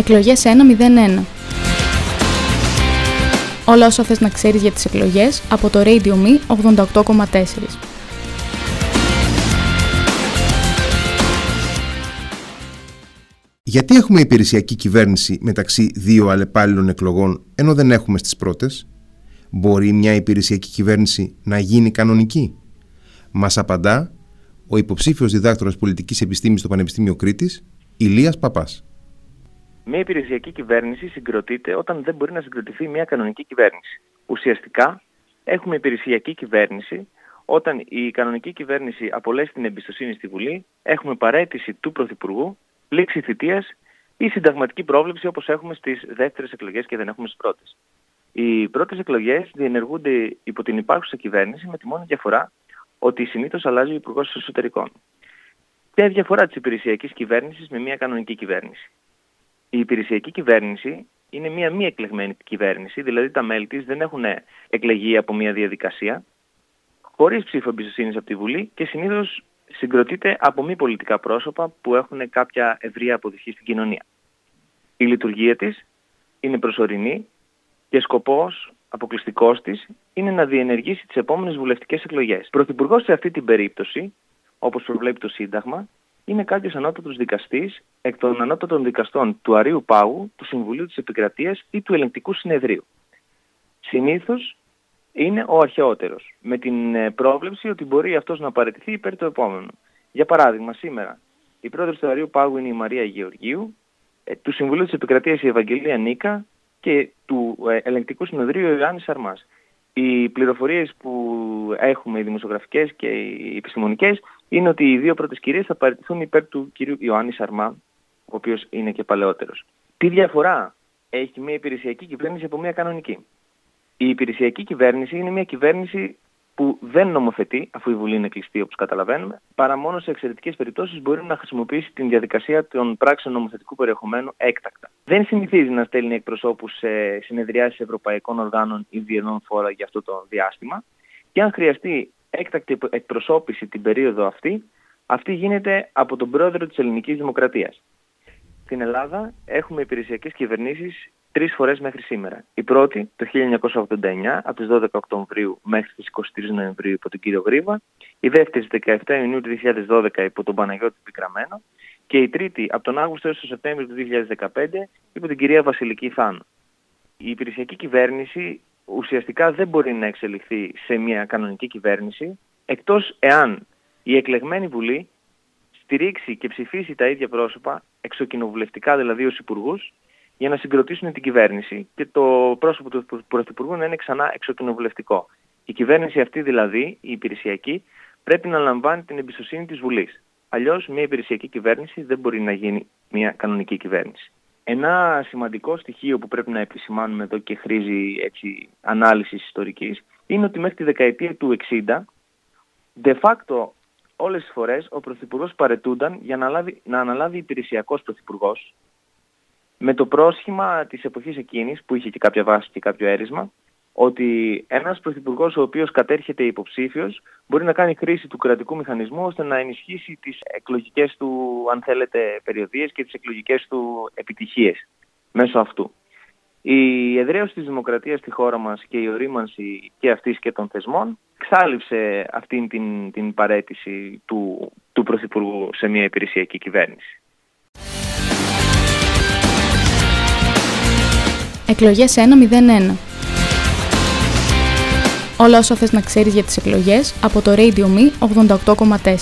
Εκλογές 101. Όλα όσα θες να ξέρεις για τις εκλογές από το Radio Me 88,4. Γιατί έχουμε υπηρεσιακή κυβέρνηση μεταξύ δύο αλλεπάλληλων εκλογών ενώ δεν έχουμε στις πρώτες; Μπορεί μια υπηρεσιακή κυβέρνηση να γίνει κανονική; Μας απαντά ο υποψήφιος διδάκτορας πολιτικής επιστήμης στο Πανεπιστήμιο Κρήτης, Ηλίας Παπάς. Μια υπηρεσιακή κυβέρνηση συγκροτείται όταν δεν μπορεί να συγκροτηθεί μια κανονική κυβέρνηση. Ουσιαστικά έχουμε υπηρεσιακή κυβέρνηση όταν η κανονική κυβέρνηση απολέσει την εμπιστοσύνη στη Βουλή, έχουμε παρέτηση του Πρωθυπουργού, λήξη θητείας ή συνταγματική πρόβλεψη όπως έχουμε στις δεύτερες εκλογές και δεν έχουμε στις πρώτες. Οι πρώτες εκλογές διενεργούνται υπό την υπάρχουσα κυβέρνηση με τη μόνη διαφορά ότι συνήθως αλλάζει ο Υπουργός Εσωτερικών. Ποια η διαφορά της υπηρεσιακής κυβέρνησης με μια κανονική κυβέρνηση; Η υπηρεσιακή κυβέρνηση είναι μια μη εκλεγμένη κυβέρνηση, δηλαδή τα μέλη της δεν έχουν εκλεγεί από μια διαδικασία, χωρίς ψήφο εμπιστοσύνης από τη Βουλή και συνήθως συγκροτείται από μη πολιτικά πρόσωπα που έχουν κάποια ευρεία αποδοχή στην κοινωνία. Η λειτουργία της είναι προσωρινή και σκοπός αποκλειστικός της είναι να διενεργήσει τις επόμενες βουλευτικές εκλογές. Πρωθυπουργός σε αυτή την περίπτωση, όπως προβλέπει το Σύνταγμα, είναι κάποιος ανώτατος δικαστής εκ των ανώτατων δικαστών του Αρίου Πάγου, του Συμβουλίου της Επικρατείας ή του Ελεγκτικού Συνεδρίου. Συνήθως είναι ο αρχαιότερος, με την ε, πρόβλεψη ότι μπορεί αυτός να παραιτηθεί υπέρ του επόμενου. Για παράδειγμα, σήμερα η πρόεδρος του Αρίου Πάγου είναι η Μαρία Γεωργίου, ε, του Συμβουλίου της Επικρατείας η Ευαγγελία Νίκα και του ε, Ελεγκτικού Συνεδρίου ο Ιωάννης Αρμάς. Οι πληροφορίες που έχουμε, οι δημοσιογραφικές και οι επιστημονικές, είναι ότι οι δύο πρώτες κυρίες θα παραιτηθούν υπέρ του κυρίου Ιωάννη Σαρμά, ο οποίος είναι και παλαιότερος. Τι διαφορά έχει μια υπηρεσιακή κυβέρνηση από μια κανονική; Η υπηρεσιακή κυβέρνηση είναι μια κυβέρνηση που δεν νομοθετεί, αφού η Βουλή είναι κλειστή όπως καταλαβαίνουμε, παρά μόνο σε εξαιρετικές περιπτώσεις μπορεί να χρησιμοποιήσει την διαδικασία των πράξεων νομοθετικού περιεχομένου έκτακτα. Δεν συνηθίζει να στέλνει εκπροσώπους σε συνεδριάσεις ευρωπαϊκών οργάνων ή διεθνών φόρα για αυτό το διάστημα και αν χρειαστεί έκτακτη εκπροσώπηση την περίοδο αυτή, αυτή γίνεται από τον πρόεδρο της ελληνικής δημοκρατίας. Στην Ελλάδα έχουμε υπηρεσιακές κυβερνήσεις τρεις φορές μέχρι σήμερα. Η πρώτη το 1989 από τις 12 Οκτωβρίου μέχρι τις 23 Νοεμβρίου υπό τον κύριο Γρίβα, η δεύτερη στις 17 Ιουνίου του 2012 υπό τον Παναγιώτη Πικραμένο και η τρίτη από τον Αύγουστο έως τον Σεπτέμβριο του 2015 υπό την κυρία Βασιλική Θάνο. Η υπηρεσιακή κυβέρνηση ουσιαστικά δεν μπορεί να εξελιχθεί σε μια κανονική κυβέρνηση εκτός εάν η εκλεγμένη Βουλή στηρίξει και ψηφίσει τα ίδια πρόσωπα, εξοκοινοβουλευτικά δηλαδή ως υπουργούς, για να συγκροτήσουν την κυβέρνηση και το πρόσωπο του Πρωθυπουργού να είναι ξανά εξοκοινοβουλευτικό. Η κυβέρνηση αυτή δηλαδή, η υπηρεσιακή, πρέπει να λαμβάνει την εμπιστοσύνη της Βουλής. Αλλιώς μια υπηρεσιακή κυβέρνηση δεν μπορεί να γίνει μια κανονική κυβέρνηση. Ένα σημαντικό στοιχείο που πρέπει να επισημάνουμε εδώ και χρήζει έτσι, ανάλυσης ιστορικής είναι ότι μέχρι τη δεκαετία του 60 de facto όλες τις φορές ο Πρωθυπουργός παρετούνταν για να, λάβει, να αναλάβει υπηρεσιακός Πρωθυπουργός με το πρόσχημα της εποχής εκείνης που είχε και κάποια βάση και κάποιο έρισμα ότι ένας πρωθυπουργός ο οποίος κατέρχεται υποψήφιος μπορεί να κάνει χρήση του κρατικού μηχανισμού ώστε να ενισχύσει τις εκλογικές του, αν θέλετε, περιοδίες και τις εκλογικές του επιτυχίες μέσω αυτού. Η εδραίωση της δημοκρατίας στη χώρα μας και η ορίμανση και αυτής και των θεσμών ξάλειψε αυτήν την, την παρέτηση του, του Πρωθυπουργού σε μια υπηρεσιακή κυβέρνηση. Εκλογές 1-0-1 Όλα όσα θες να ξέρεις για τις εκλογές από το Radio Me 88,4.